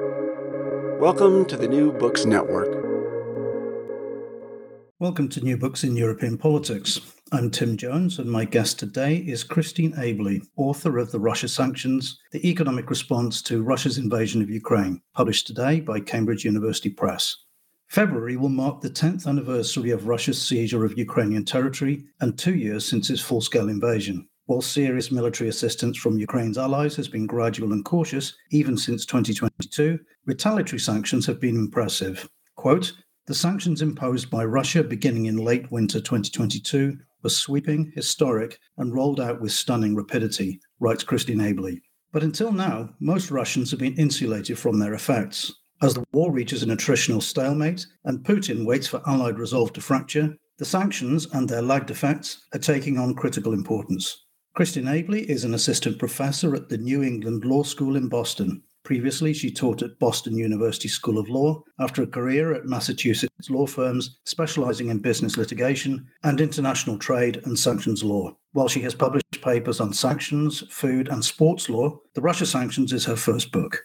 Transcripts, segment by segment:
Welcome to the New Books Network. Welcome to New Books in European Politics. I'm Tim Jones, and my guest today is Christine Abely, author of The Russia Sanctions The Economic Response to Russia's Invasion of Ukraine, published today by Cambridge University Press. February will mark the 10th anniversary of Russia's seizure of Ukrainian territory and two years since its full scale invasion. While serious military assistance from Ukraine's allies has been gradual and cautious, even since 2022, retaliatory sanctions have been impressive. Quote, the sanctions imposed by Russia beginning in late winter 2022 were sweeping, historic, and rolled out with stunning rapidity, writes Christine Abely. But until now, most Russians have been insulated from their effects. As the war reaches an attritional stalemate and Putin waits for Allied resolve to fracture, the sanctions and their lagged effects are taking on critical importance. Christine Abely is an assistant professor at the New England Law School in Boston. Previously, she taught at Boston University School of Law after a career at Massachusetts law firms specializing in business litigation and international trade and sanctions law. While she has published papers on sanctions, food, and sports law, The Russia Sanctions is her first book.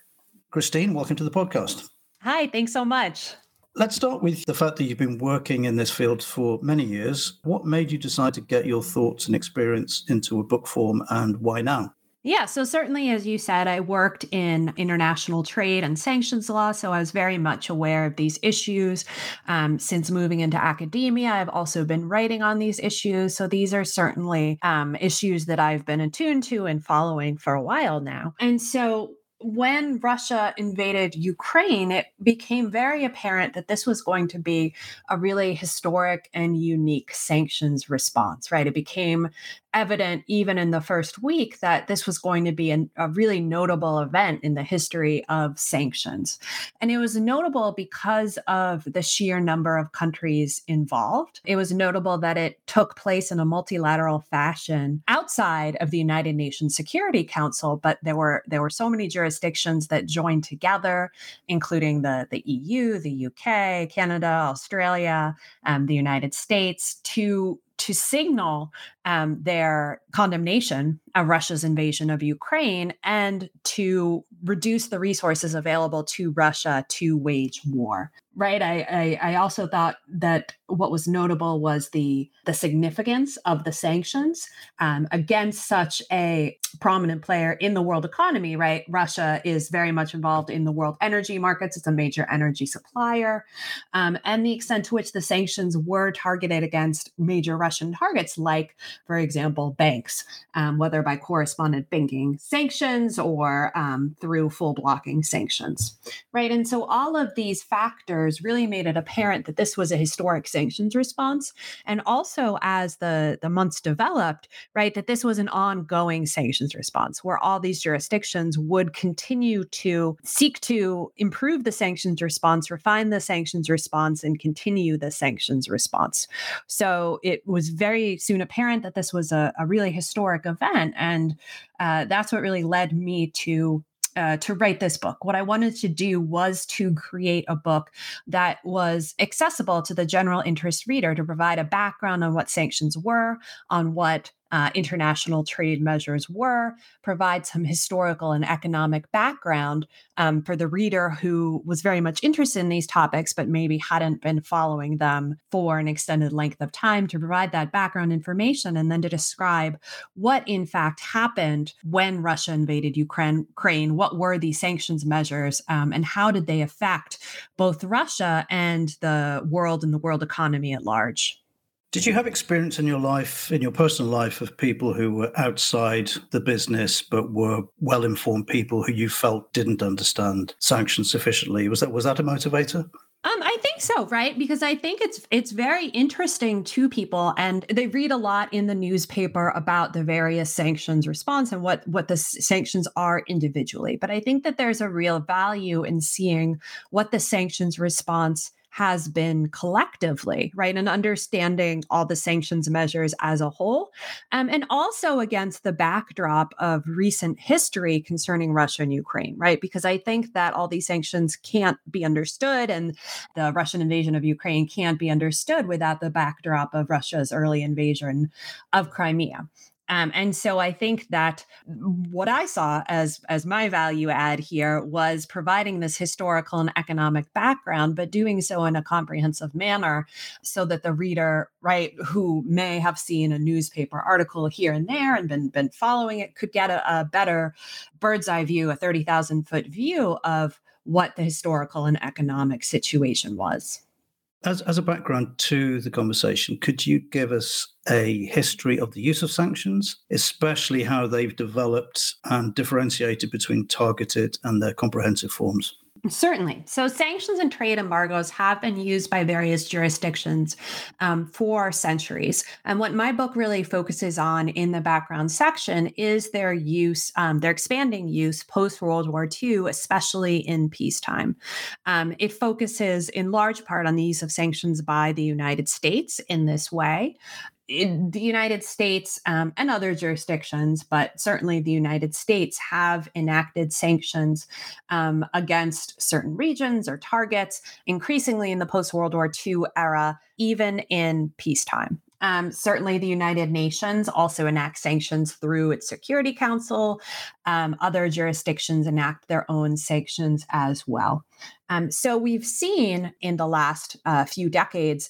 Christine, welcome to the podcast. Hi, thanks so much. Let's start with the fact that you've been working in this field for many years. What made you decide to get your thoughts and experience into a book form and why now? Yeah, so certainly, as you said, I worked in international trade and sanctions law. So I was very much aware of these issues. Um, since moving into academia, I've also been writing on these issues. So these are certainly um, issues that I've been attuned to and following for a while now. And so when Russia invaded Ukraine, it became very apparent that this was going to be a really historic and unique sanctions response, right? It became evident even in the first week that this was going to be an, a really notable event in the history of sanctions. And it was notable because of the sheer number of countries involved. It was notable that it took place in a multilateral fashion outside of the United Nations Security Council, but there were there were so many jurisdictions that joined together, including the, the EU, the UK, Canada, Australia, um, the United States, to to signal um, their condemnation of Russia's invasion of Ukraine and to reduce the resources available to Russia to wage war. Right. I, I, I also thought that what was notable was the the significance of the sanctions um, against such a prominent player in the world economy. Right. Russia is very much involved in the world energy markets. It's a major energy supplier, um, and the extent to which the sanctions were targeted against major Russian targets, like for example banks, um, whether by correspondent banking sanctions or um, through full blocking sanctions, right? And so all of these factors really made it apparent that this was a historic sanctions response. And also as the, the months developed, right, that this was an ongoing sanctions response where all these jurisdictions would continue to seek to improve the sanctions response, refine the sanctions response, and continue the sanctions response. So it was very soon apparent that this was a, a really historic event. And uh, that's what really led me to uh, to write this book. What I wanted to do was to create a book that was accessible to the general interest reader to provide a background on what sanctions were, on what uh, international trade measures were, provide some historical and economic background um, for the reader who was very much interested in these topics, but maybe hadn't been following them for an extended length of time, to provide that background information and then to describe what, in fact, happened when Russia invaded Ukraine, what were these sanctions measures, um, and how did they affect both Russia and the world and the world economy at large. Did you have experience in your life, in your personal life, of people who were outside the business but were well informed people who you felt didn't understand sanctions sufficiently? Was that was that a motivator? Um, I think so, right? Because I think it's it's very interesting to people, and they read a lot in the newspaper about the various sanctions response and what what the sanctions are individually. But I think that there's a real value in seeing what the sanctions response has been collectively, right? And understanding all the sanctions measures as a whole, um, and also against the backdrop of recent history concerning Russia and Ukraine, right? Because I think that all these sanctions can't be understood, and the Russian invasion of Ukraine can't be understood without the backdrop of Russia's early invasion of Crimea. Um, and so I think that what I saw as as my value add here was providing this historical and economic background, but doing so in a comprehensive manner, so that the reader, right, who may have seen a newspaper article here and there and been been following it, could get a, a better bird's eye view, a thirty thousand foot view of what the historical and economic situation was. As, as a background to the conversation, could you give us a history of the use of sanctions, especially how they've developed and differentiated between targeted and their comprehensive forms? Certainly. So, sanctions and trade embargoes have been used by various jurisdictions um, for centuries. And what my book really focuses on in the background section is their use, um, their expanding use post World War II, especially in peacetime. Um, it focuses in large part on the use of sanctions by the United States in this way in the United States um, and other jurisdictions, but certainly the United States have enacted sanctions um, against certain regions or targets, increasingly in the post World War II era, even in peacetime. Um, certainly, the United Nations also enacts sanctions through its Security Council. Um, other jurisdictions enact their own sanctions as well. Um, so, we've seen in the last uh, few decades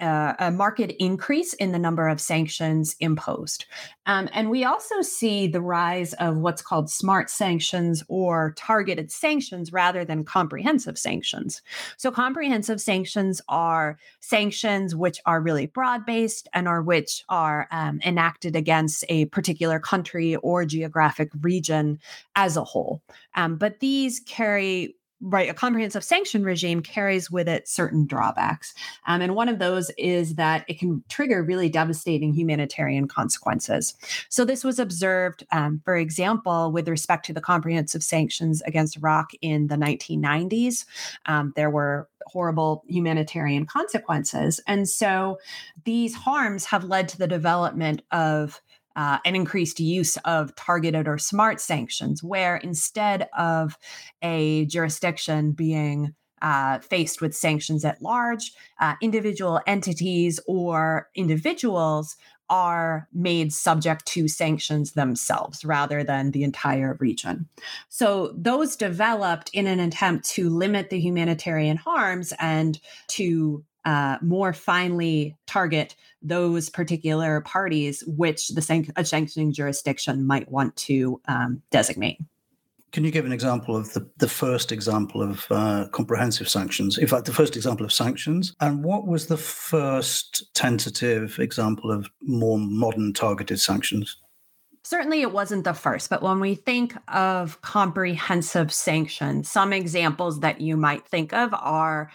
uh, a market increase in the number of sanctions imposed. Um, and we also see the rise of what's called smart sanctions or targeted sanctions rather than comprehensive sanctions. So, comprehensive sanctions are sanctions which are really broad based and are which are um, enacted against a particular country or geographic region as a whole. Um, but these carry right a comprehensive sanction regime carries with it certain drawbacks um, and one of those is that it can trigger really devastating humanitarian consequences. So this was observed um, for example with respect to the comprehensive sanctions against iraq in the 1990s um, there were horrible humanitarian consequences and so these harms have led to the development of uh, an increased use of targeted or smart sanctions, where instead of a jurisdiction being uh, faced with sanctions at large, uh, individual entities or individuals are made subject to sanctions themselves rather than the entire region. So, those developed in an attempt to limit the humanitarian harms and to uh, more finely target those particular parties which the san- a sanctioning jurisdiction might want to um, designate. Can you give an example of the, the first example of uh, comprehensive sanctions? In fact, the first example of sanctions. And what was the first tentative example of more modern targeted sanctions? Certainly, it wasn't the first, but when we think of comprehensive sanctions, some examples that you might think of are,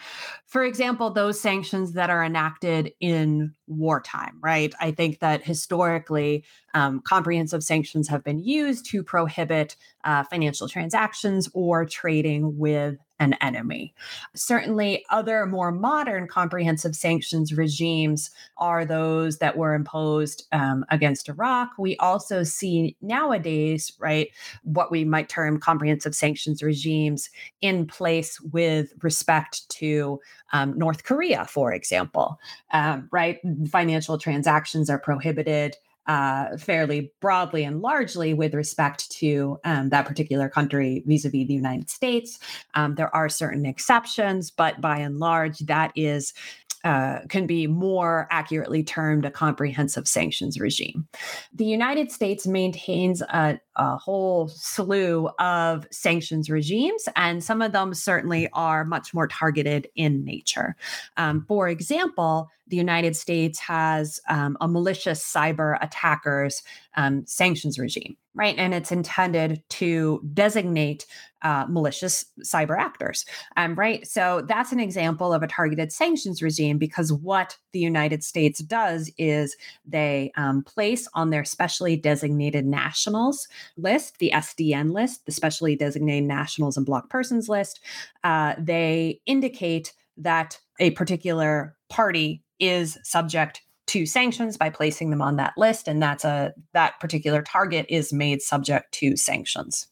for example, those sanctions that are enacted in wartime, right? I think that historically, um, comprehensive sanctions have been used to prohibit uh, financial transactions or trading with an enemy. Certainly, other more modern comprehensive sanctions regimes are those that were imposed um, against Iraq. We also see nowadays, right, what we might term comprehensive sanctions regimes in place with respect to um, North Korea, for example, um, right? Financial transactions are prohibited uh, fairly broadly and largely with respect to um, that particular country vis a vis the United States. Um, there are certain exceptions, but by and large, that is uh, can be more accurately termed a comprehensive sanctions regime. The United States maintains a, a, whole slew of sanctions regimes, and some of them certainly are much more targeted in nature. Um, for example, the United States has um, a malicious cyber attackers um, sanctions regime, right? And it's intended to designate uh, malicious cyber actors, um, right? So that's an example of a targeted sanctions regime because what the United States does is they um, place on their specially designated nationals list, the SDN list, the specially designated nationals and block persons list, uh, they indicate that a particular party is subject to sanctions by placing them on that list and that's a that particular target is made subject to sanctions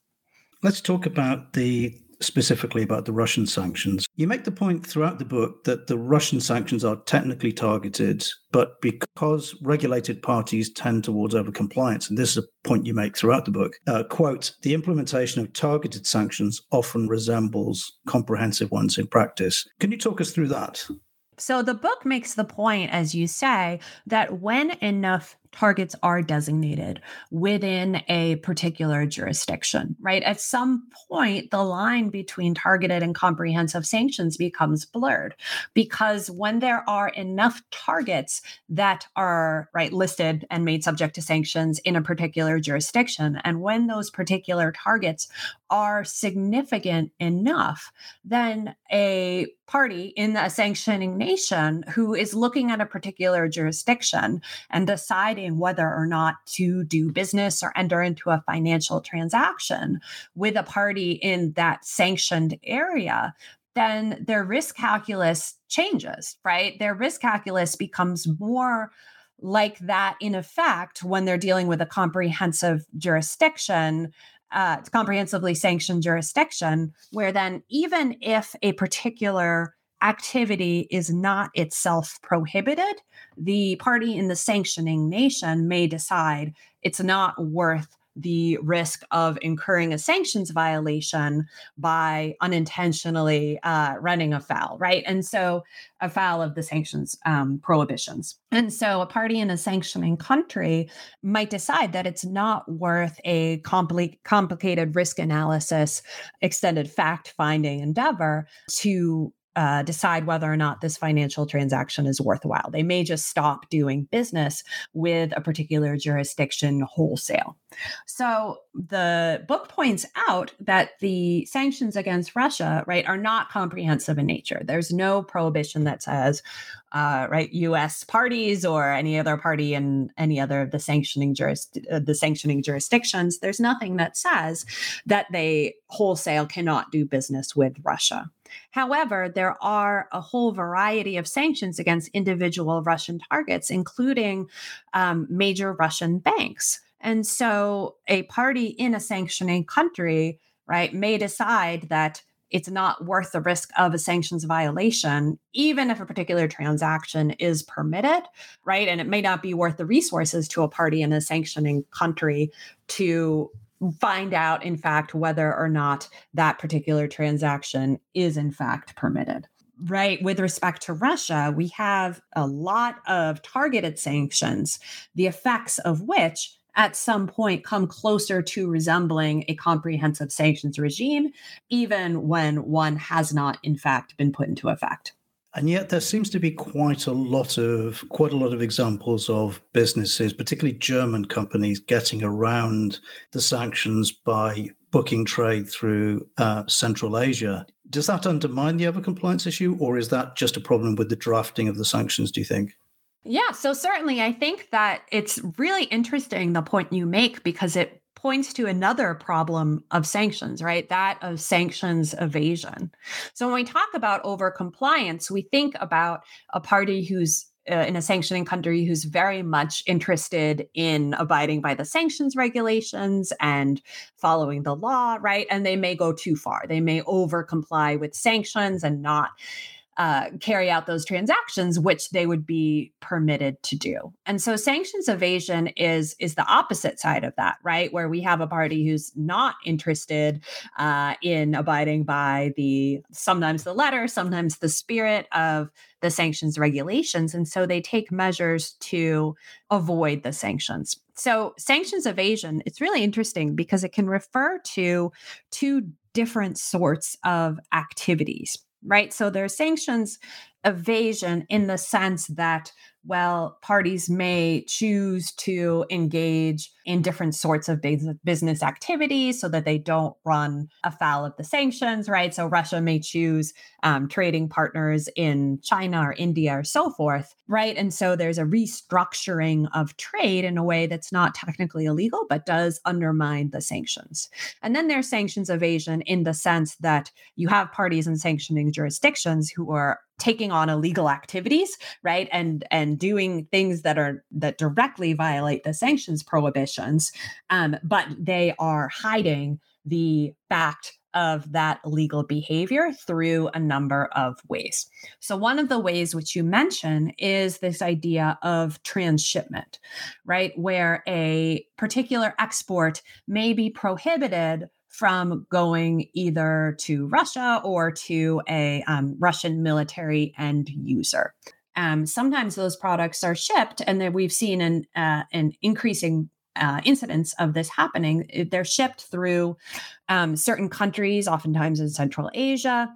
let's talk about the specifically about the Russian sanctions. You make the point throughout the book that the Russian sanctions are technically targeted, but because regulated parties tend towards overcompliance, and this is a point you make throughout the book, uh, quote, the implementation of targeted sanctions often resembles comprehensive ones in practice. Can you talk us through that? So the book makes the point, as you say, that when enough targets are designated within a particular jurisdiction, right? At some point, the line between targeted and comprehensive sanctions becomes blurred because when there are enough targets that are, right, listed and made subject to sanctions in a particular jurisdiction, and when those particular targets are significant enough, then a party in a sanctioning nation who is looking at a particular jurisdiction and deciding deciding whether or not to do business or enter into a financial transaction with a party in that sanctioned area, then their risk calculus changes, right? Their risk calculus becomes more like that in effect when they're dealing with a comprehensive jurisdiction uh, comprehensively sanctioned jurisdiction, where then even if a particular activity is not itself prohibited, the party in the sanctioning nation may decide it's not worth the risk of incurring a sanctions violation by unintentionally uh, running afoul, right? And so, afoul of the sanctions um, prohibitions. And so, a party in a sanctioning country might decide that it's not worth a compli- complicated risk analysis, extended fact finding endeavor to uh, decide whether or not this financial transaction is worthwhile. They may just stop doing business with a particular jurisdiction wholesale. So the book points out that the sanctions against Russia, right, are not comprehensive in nature. There's no prohibition that says, uh, right, U.S. parties or any other party in any other of the sanctioning juris- uh, the sanctioning jurisdictions. There's nothing that says that they wholesale cannot do business with Russia. However, there are a whole variety of sanctions against individual Russian targets, including um, major Russian banks. And so a party in a sanctioning country, right, may decide that it's not worth the risk of a sanctions violation, even if a particular transaction is permitted, right? And it may not be worth the resources to a party in a sanctioning country to find out, in fact, whether or not that particular transaction is, in fact, permitted. Right. With respect to Russia, we have a lot of targeted sanctions, the effects of which at some point come closer to resembling a comprehensive sanctions regime, even when one has not, in fact, been put into effect. And yet there seems to be quite a lot of quite a lot of examples of businesses, particularly German companies, getting around the sanctions by booking trade through uh, Central Asia. Does that undermine the ever compliance issue, or is that just a problem with the drafting of the sanctions? Do you think? Yeah, so certainly I think that it's really interesting the point you make because it points to another problem of sanctions, right? That of sanctions evasion. So when we talk about overcompliance, we think about a party who's uh, in a sanctioning country who's very much interested in abiding by the sanctions regulations and following the law, right? And they may go too far. They may over comply with sanctions and not uh, carry out those transactions, which they would be permitted to do. And so sanctions evasion is is the opposite side of that, right? Where we have a party who's not interested uh, in abiding by the sometimes the letter, sometimes the spirit of the sanctions regulations, and so they take measures to avoid the sanctions. So sanctions evasion, it's really interesting because it can refer to two different sorts of activities right? So there's sanctions evasion in the sense that well, parties may choose to engage in different sorts of business activities so that they don't run afoul of the sanctions, right? So Russia may choose um, trading partners in China or India or so forth, right? And so there's a restructuring of trade in a way that's not technically illegal, but does undermine the sanctions. And then there's sanctions evasion in the sense that you have parties in sanctioning jurisdictions who are taking on illegal activities right and and doing things that are that directly violate the sanctions prohibitions um, but they are hiding the fact of that illegal behavior through a number of ways. So, one of the ways which you mention is this idea of transshipment, right? Where a particular export may be prohibited from going either to Russia or to a um, Russian military end user. Um, sometimes those products are shipped, and then we've seen an uh, an increasing uh, incidents of this happening. They're shipped through um, certain countries, oftentimes in Central Asia,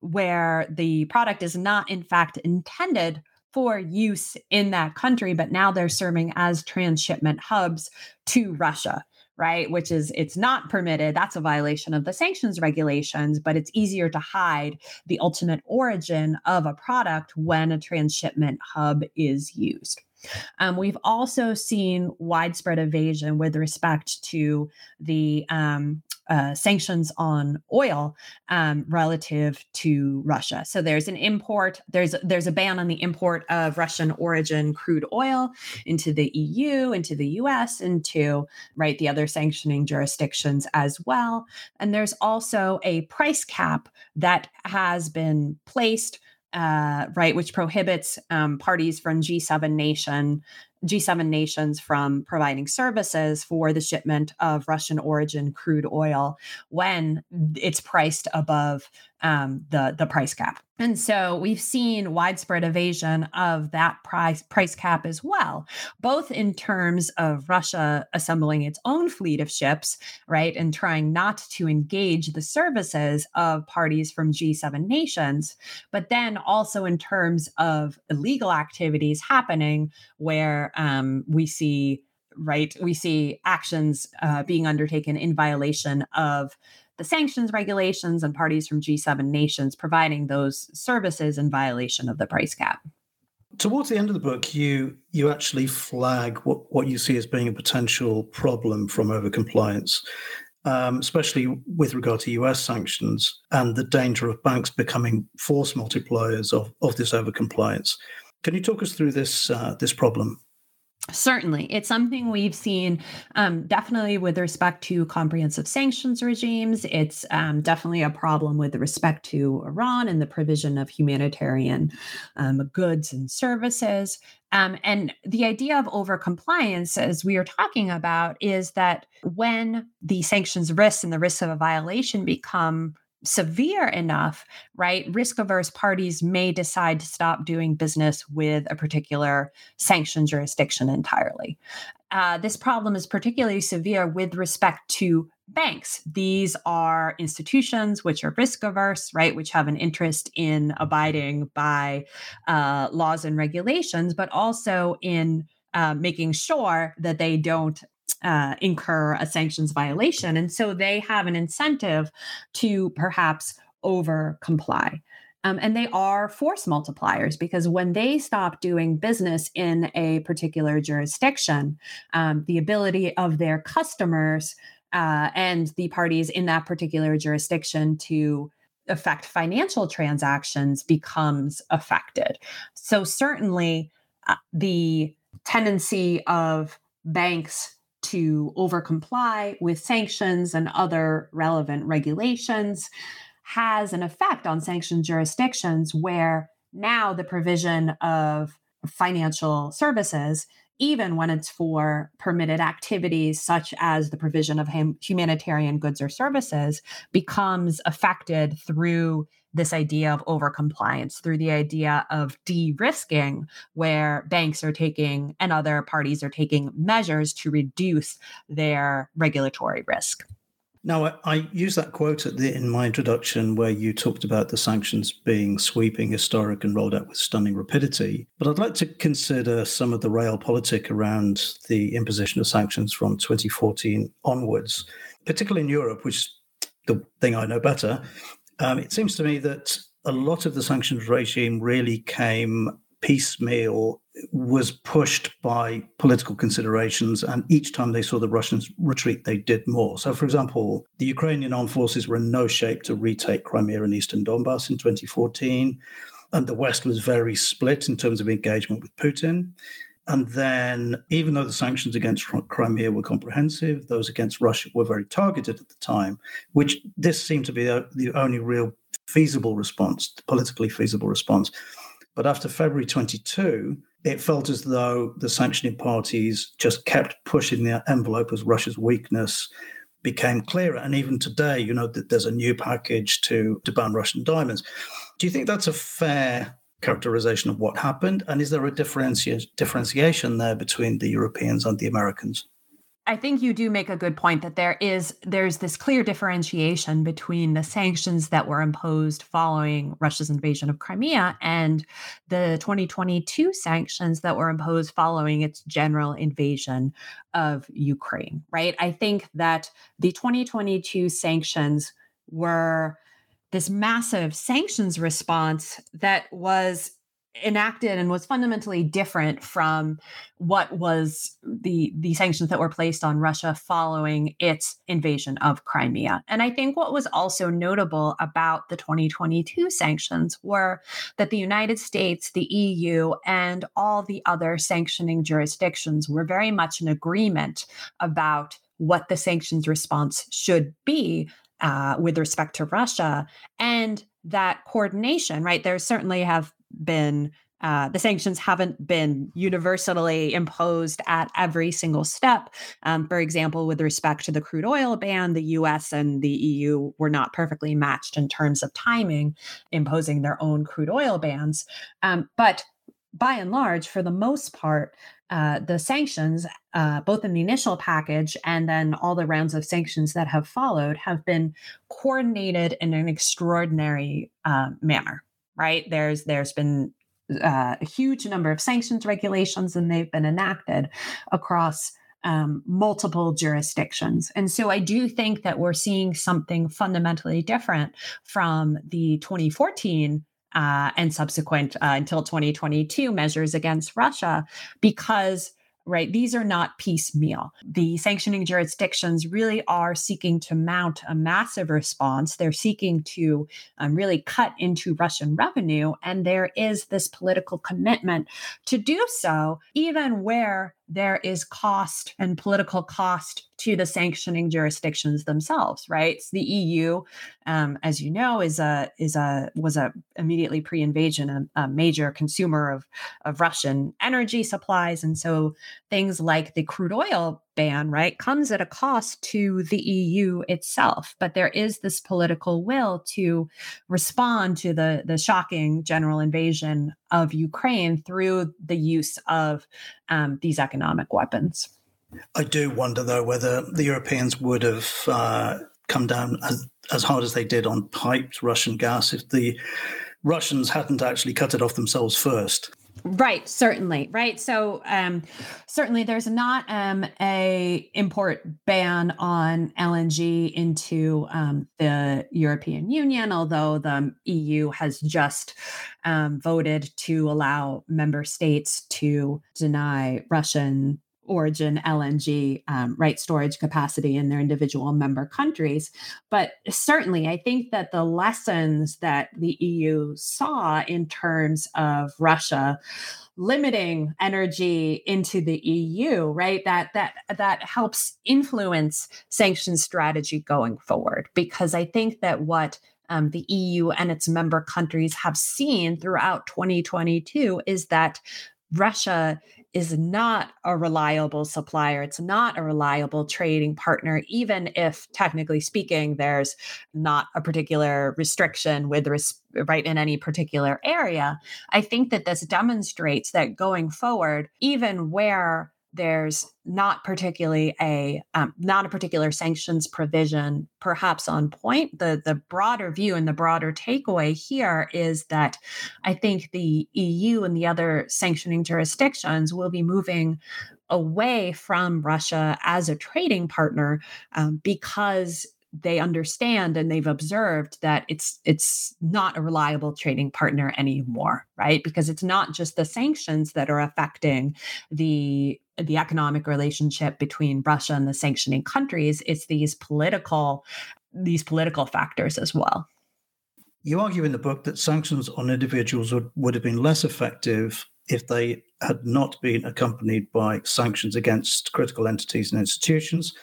where the product is not, in fact, intended for use in that country, but now they're serving as transshipment hubs to Russia right? Which is it's not permitted. That's a violation of the sanctions regulations but it's easier to hide the ultimate origin of a product when a transshipment hub is used um, we've also seen widespread evasion with respect to the um, uh, sanctions on oil um, relative to Russia. So there's an import. There's there's a ban on the import of Russian origin crude oil into the EU, into the U.S., into right the other sanctioning jurisdictions as well. And there's also a price cap that has been placed uh, right, which prohibits um, parties from G7 nation G7 nations from providing services for the shipment of Russian origin crude oil when it's priced above um, the the price cap. And so we've seen widespread evasion of that price price cap as well, both in terms of Russia assembling its own fleet of ships, right, and trying not to engage the services of parties from G7 nations, but then also in terms of illegal activities happening where um, we see right we see actions uh, being undertaken in violation of the sanctions regulations and parties from G7 nations providing those services in violation of the price cap. Towards the end of the book, you you actually flag what, what you see as being a potential problem from overcompliance, um, especially with regard to US sanctions and the danger of banks becoming force multipliers of, of this overcompliance. Can you talk us through this uh, this problem? Certainly. It's something we've seen um, definitely with respect to comprehensive sanctions regimes. It's um, definitely a problem with respect to Iran and the provision of humanitarian um, goods and services. Um, and the idea of overcompliance, as we are talking about, is that when the sanctions risks and the risks of a violation become severe enough, right, risk averse parties may decide to stop doing business with a particular sanctioned jurisdiction entirely. Uh, this problem is particularly severe with respect to banks. These are institutions which are risk averse, right, which have an interest in abiding by uh, laws and regulations, but also in uh, making sure that they don't uh, incur a sanctions violation. And so they have an incentive to perhaps over comply. Um, and they are force multipliers because when they stop doing business in a particular jurisdiction, um, the ability of their customers uh, and the parties in that particular jurisdiction to affect financial transactions becomes affected. So, certainly, uh, the tendency of banks to over comply with sanctions and other relevant regulations has an effect on sanctioned jurisdictions where now the provision of financial services even when it's for permitted activities such as the provision of humanitarian goods or services becomes affected through this idea of overcompliance through the idea of de-risking where banks are taking and other parties are taking measures to reduce their regulatory risk now, I, I use that quote the, in my introduction where you talked about the sanctions being sweeping, historic, and rolled out with stunning rapidity. But I'd like to consider some of the realpolitik around the imposition of sanctions from 2014 onwards, particularly in Europe, which the thing I know better. Um, it seems to me that a lot of the sanctions regime really came piecemeal was pushed by political considerations and each time they saw the russians retreat they did more. So for example the ukrainian armed forces were in no shape to retake crimea and eastern donbass in 2014 and the west was very split in terms of engagement with putin And then, even though the sanctions against Crimea were comprehensive, those against Russia were very targeted at the time, which this seemed to be the only real feasible response, politically feasible response. But after February 22, it felt as though the sanctioning parties just kept pushing the envelope as Russia's weakness became clearer. And even today, you know, that there's a new package to, to ban Russian diamonds. Do you think that's a fair characterization of what happened? And is there a differenti- differentiation there between the Europeans and the Americans? I think you do make a good point that there is there's this clear differentiation between the sanctions that were imposed following Russia's invasion of Crimea and the 2022 sanctions that were imposed following its general invasion of Ukraine, right? I think that the 2022 sanctions were this massive sanctions response that was enacted and was fundamentally different from what was the the sanctions that were placed on Russia following its invasion of Crimea. And I think what was also notable about the 2022 sanctions were that the United States, the EU, and all the other sanctioning jurisdictions were very much in agreement about what the sanctions response should be uh, with respect to Russia and that coordination, right? There certainly have been uh, the sanctions haven't been universally imposed at every single step. Um, for example, with respect to the crude oil ban, the US and the EU were not perfectly matched in terms of timing, imposing their own crude oil bans. Um, but by and large, for the most part, uh, the sanctions, uh, both in the initial package and then all the rounds of sanctions that have followed, have been coordinated in an extraordinary uh, manner right? There's there's been uh, a huge number of sanctions regulations, and they've been enacted across um, multiple jurisdictions. And so I do think that we're seeing something fundamentally different from the 2014 uh, and subsequent uh, until 2022 measures against Russia because right? These are not piecemeal. The sanctioning jurisdictions really are seeking to mount a massive response. They're seeking to um, really cut into Russian revenue. And there is this political commitment to do so, even where there is cost and political cost to the sanctioning jurisdictions themselves, right? So the EU, um, as you know, is a is a was a immediately pre-invasion a, a, major consumer of of Russian energy supplies, and so things like the crude oil ban, right, comes at a cost to the EU itself. But there is this political will to respond to the the shocking general invasion of Ukraine through the use of um, these economic weapons. I do wonder, though, whether the Europeans would have uh, come down as, as hard as they did on piped Russian gas if the Russians hadn't actually cut it off themselves first. Right, certainly. Right. So um, certainly there's not um, a import ban on LNG into um, the European Union, although the EU has just um, voted to allow member states to deny Russian origin LNG um, right storage capacity in their individual member countries. But certainly, I think that the lessons that the EU saw in terms of Russia limiting energy into the EU, right? That that that helps influence sanctions strategy going forward. Because I think that what um, the EU and its member countries have seen throughout 2022 is that Russia is not a reliable supplier. It's not a reliable trading partner, even if technically speaking, there's not a particular restriction with res- right in any particular area. I think that this demonstrates that going forward, even where there's not particularly a um, not a particular sanctions provision perhaps on point. The the broader view and the broader takeaway here is that i think the eu and the other sanctioning jurisdictions will be moving away from russia as a trading partner um, because they understand and they've observed that it's it's not a reliable trading partner anymore right? Because it's not just the sanctions that are affecting the the economic relationship between Russia and the sanctioning countries. It's these political these political factors as well. You argue in the book that sanctions on individuals would, would have been less effective if they had not been accompanied by sanctions against critical entities and institutions,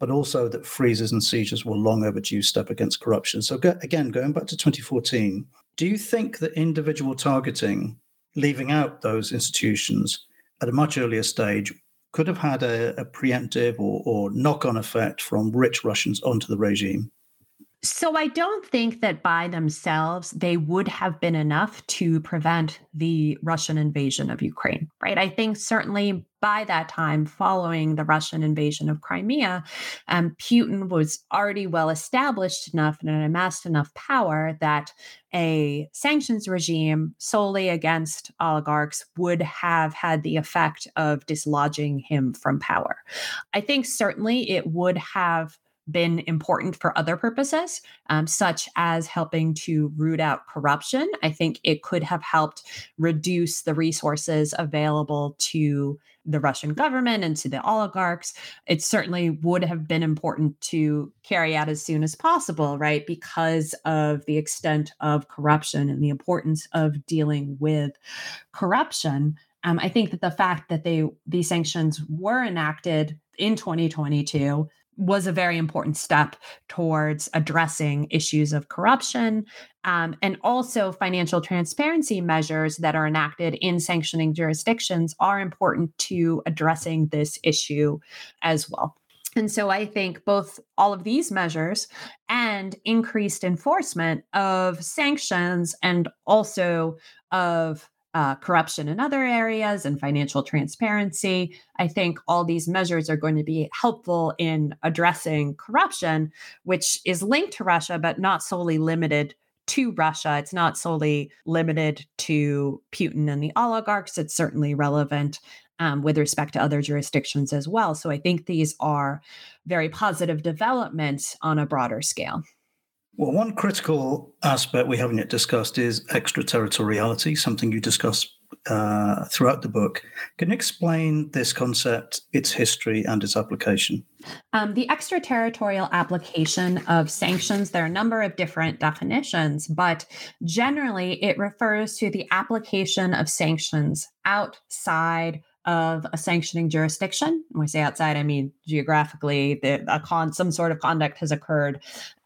but also that freezes and seizures were long overdue step against corruption. So, go, again, going back to 2014, do you think that individual targeting, leaving out those institutions at a much earlier stage, could have had a, a preemptive or, or knock on effect from rich Russians onto the regime? So I don't think that by themselves they would have been enough to prevent the Russian invasion of Ukraine, right? I think certainly by that time, following the Russian invasion of Crimea, um, Putin was already well established enough and amassed enough power that a sanctions regime solely against oligarchs would have had the effect of dislodging him from power. I think certainly it would have been important for other purposes, um, such as helping to root out corruption. I think it could have helped reduce the resources available to the Russian government and to the oligarchs. It certainly would have been important to carry out as soon as possible, right? Because of the extent of corruption and the importance of dealing with corruption. Um, I think that the fact that they these sanctions were enacted in 2022 was a very important step towards addressing issues of corruption um, and also financial transparency measures that are enacted in sanctioning jurisdictions are important to addressing this issue as well. And so I think both all of these measures and increased enforcement of sanctions and also of uh, corruption in other areas and financial transparency. I think all these measures are going to be helpful in addressing corruption, which is linked to Russia, but not solely limited to Russia. It's not solely limited to Putin and the oligarchs. It's certainly relevant um, with respect to other jurisdictions as well. So I think these are very positive developments on a broader scale. Well, one critical aspect we haven't yet discussed is extraterritoriality, something you discuss uh, throughout the book. Can you explain this concept, its history, and its application? Um, the extraterritorial application of sanctions, there are a number of different definitions, but generally it refers to the application of sanctions outside of a sanctioning jurisdiction. When I say outside, I mean geographically, the, a con, some sort of conduct has occurred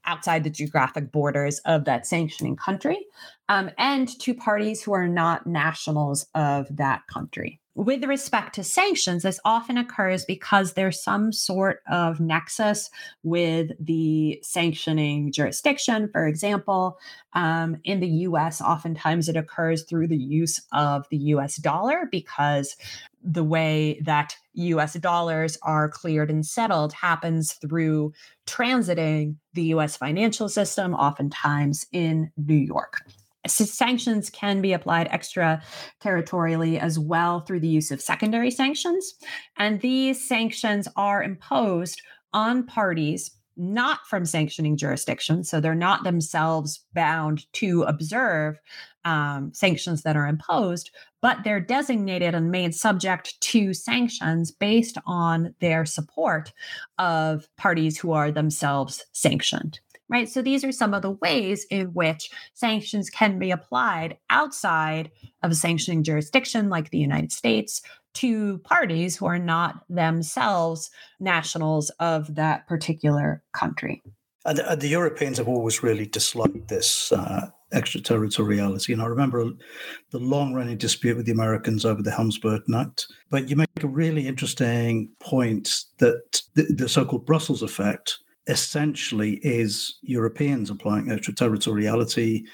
outside the geographic borders of that sanctioning country, um, and to parties who are not nationals of that country. With respect to sanctions, this often occurs because there's some sort of nexus with the sanctioning jurisdiction. For example, um, in the US, oftentimes it occurs through the use of the US dollar because the way that US dollars are cleared and settled happens through transiting the US financial system, oftentimes in New York. Sanctions can be applied extraterritorially as well through the use of secondary sanctions. And these sanctions are imposed on parties not from sanctioning jurisdictions. So they're not themselves bound to observe um, sanctions that are imposed, but they're designated and made subject to sanctions based on their support of parties who are themselves sanctioned. Right. So these are some of the ways in which sanctions can be applied outside of a sanctioning jurisdiction like the United States to parties who are not themselves nationals of that particular country. And the, Europeans have always really disliked this uh, extraterritoriality. And I remember the long running dispute with the Americans over the Helms Burton Act. But you make a really interesting point that the, the so called Brussels effect essentially is Europeans applying extraterritoriality,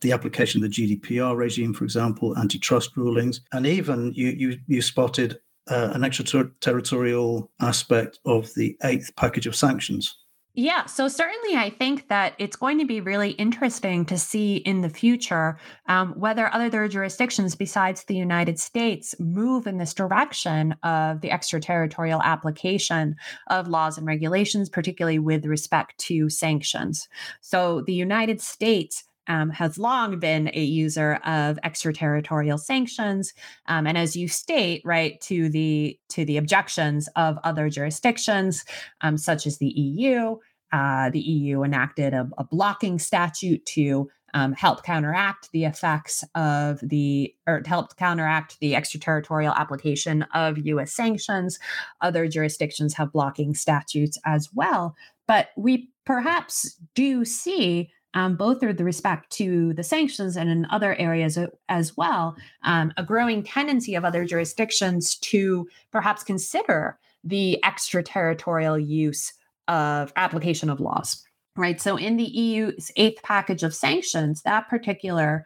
the application of the GDPR regime, for example, antitrust rulings, and even you you, you spotted uh, an extraterritorial aspect of the eighth package of sanctions. Yeah, so certainly I think that it's going to be really interesting to see in the future um, whether other jurisdictions besides the United States move in this direction of the extraterritorial application of laws and regulations, particularly with respect to sanctions. So the United States um, has long been a user of extraterritorial sanctions, um, and as you state, right to the to the objections of other jurisdictions, um, such as the EU. Uh, the EU enacted a, a blocking statute to um, help counteract the effects of the, or help counteract the extraterritorial application of US sanctions. Other jurisdictions have blocking statutes as well. But we perhaps do see um, both with respect to the sanctions and in other areas as well, um, a growing tendency of other jurisdictions to perhaps consider the extraterritorial use of application of laws. Right. So, in the EU's eighth package of sanctions, that particular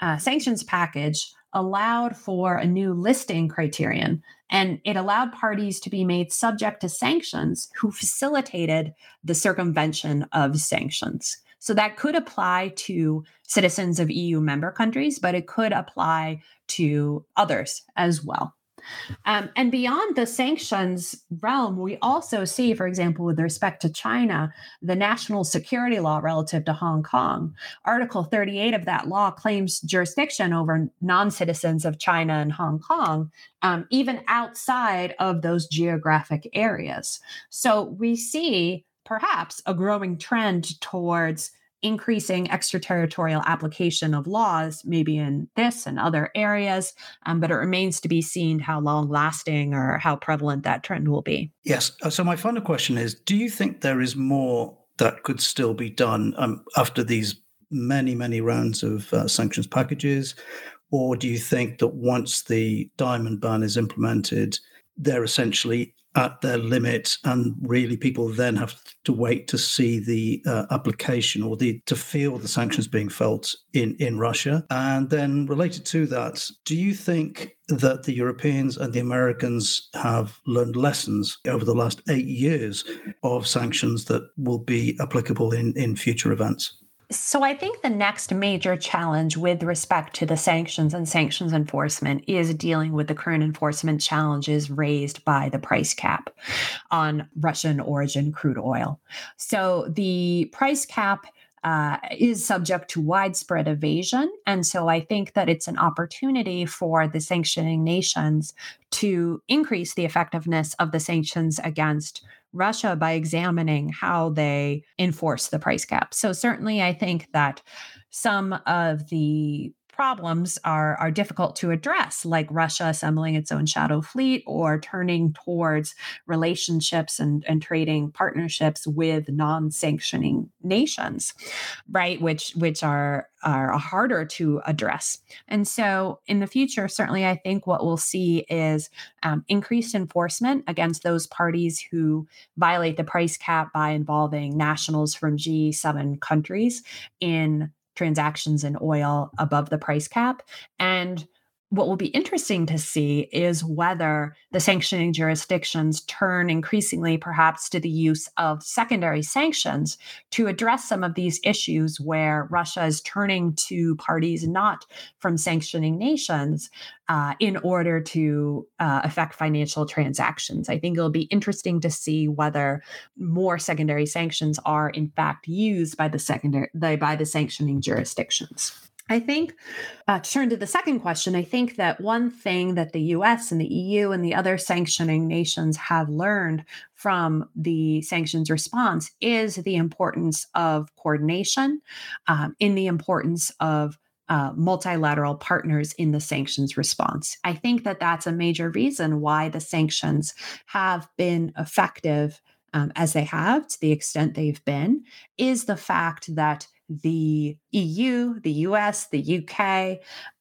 uh, sanctions package allowed for a new listing criterion and it allowed parties to be made subject to sanctions who facilitated the circumvention of sanctions. So that could apply to citizens of EU member countries, but it could apply to others as well. Um, and beyond the sanctions realm, we also see, for example, with respect to China, the national security law relative to Hong Kong. Article 38 of that law claims jurisdiction over non citizens of China and Hong Kong, um, even outside of those geographic areas. So we see perhaps a growing trend towards increasing extraterritorial application of laws, maybe in this and other areas, um, but it remains to be seen how long lasting or how prevalent that trend will be. Yes. Uh, so, my final question is Do you think there is more that could still be done um, after these many, many rounds of uh, sanctions packages? Or do you think that once the diamond ban is implemented, they're essentially at their limit, and really people then have to wait to see the uh, application or the to feel the sanctions being felt in in Russia. And then related to that, do you think that the Europeans and the Americans have learned lessons over the last eight years of sanctions that will be applicable in in future events? So I think the next major challenge with respect to the sanctions and sanctions enforcement is dealing with the current enforcement challenges raised by the price cap on Russian origin crude oil. So the price cap uh, is subject to widespread evasion. And so I think that it's an opportunity for the sanctioning nations to increase the effectiveness of the sanctions against Russia by examining how they enforce the price cap. So, certainly, I think that some of the problems are, are difficult to address, like Russia assembling its own shadow fleet or turning towards relationships and, and trading partnerships with non-sanctioning nations, right? Which which are are harder to address. And so in the future, certainly I think what we'll see is um, increased enforcement against those parties who violate the price cap by involving nationals from G7 countries in transactions in oil above the price cap. And what will be interesting to see is whether the sanctioning jurisdictions turn increasingly perhaps to the use of secondary sanctions to address some of these issues where Russia is turning to parties not from sanctioning nations uh, in order to uh, affect financial transactions. I think it'll be interesting to see whether more secondary sanctions are in fact used by the secondary by the sanctioning jurisdictions. I think, uh, to turn to the second question, I think that one thing that the US and the EU and the other sanctioning nations have learned from the sanctions response is the importance of coordination, um, in the importance of uh, multilateral partners in the sanctions response. I think that that's a major reason why the sanctions have been effective um, as they have to the extent they've been, is the fact that the EU, the US, the UK,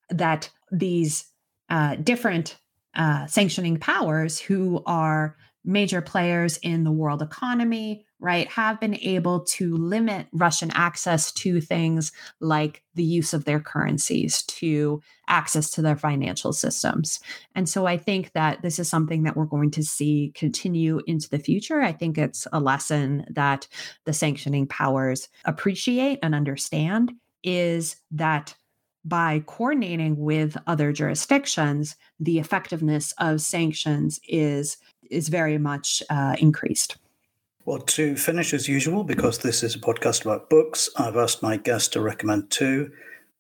that these uh, different uh, sanctioning powers who are major players in the world economy, right, have been able to limit Russian access to things like the use of their currencies, to access to their financial systems. And so I think that this is something that we're going to see continue into the future. I think it's a lesson that the sanctioning powers appreciate and understand is that by coordinating with other jurisdictions, the effectiveness of sanctions is is very much uh, increased. Well, to finish as usual, because this is a podcast about books, I've asked my guest to recommend two,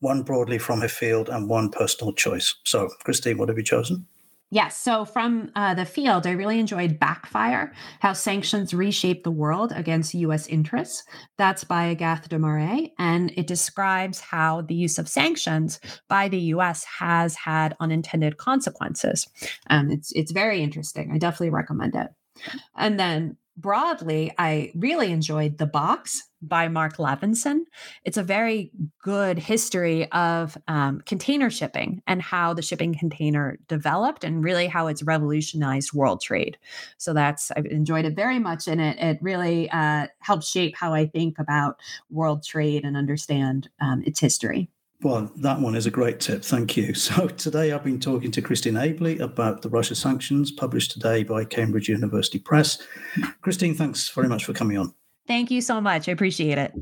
one broadly from her field and one personal choice. So, Christine, what have you chosen? Yes. So from uh, the field, I really enjoyed Backfire How Sanctions Reshape the World Against U.S. Interests. That's by Agathe Demarais. And it describes how the use of sanctions by the U.S. has had unintended consequences. Um, it's, it's very interesting. I definitely recommend it. And then broadly, I really enjoyed The Box by Marc Levinson. It's a very good history of um, container shipping and how the shipping container developed and really how it's revolutionized world trade. So that's, I've enjoyed it very much. And it, it really uh, helps shape how I think about world trade and understand um, its history. Well, that one is a great tip. Thank you. So, today I've been talking to Christine Abely about the Russia sanctions published today by Cambridge University Press. Christine, thanks very much for coming on. Thank you so much. I appreciate it.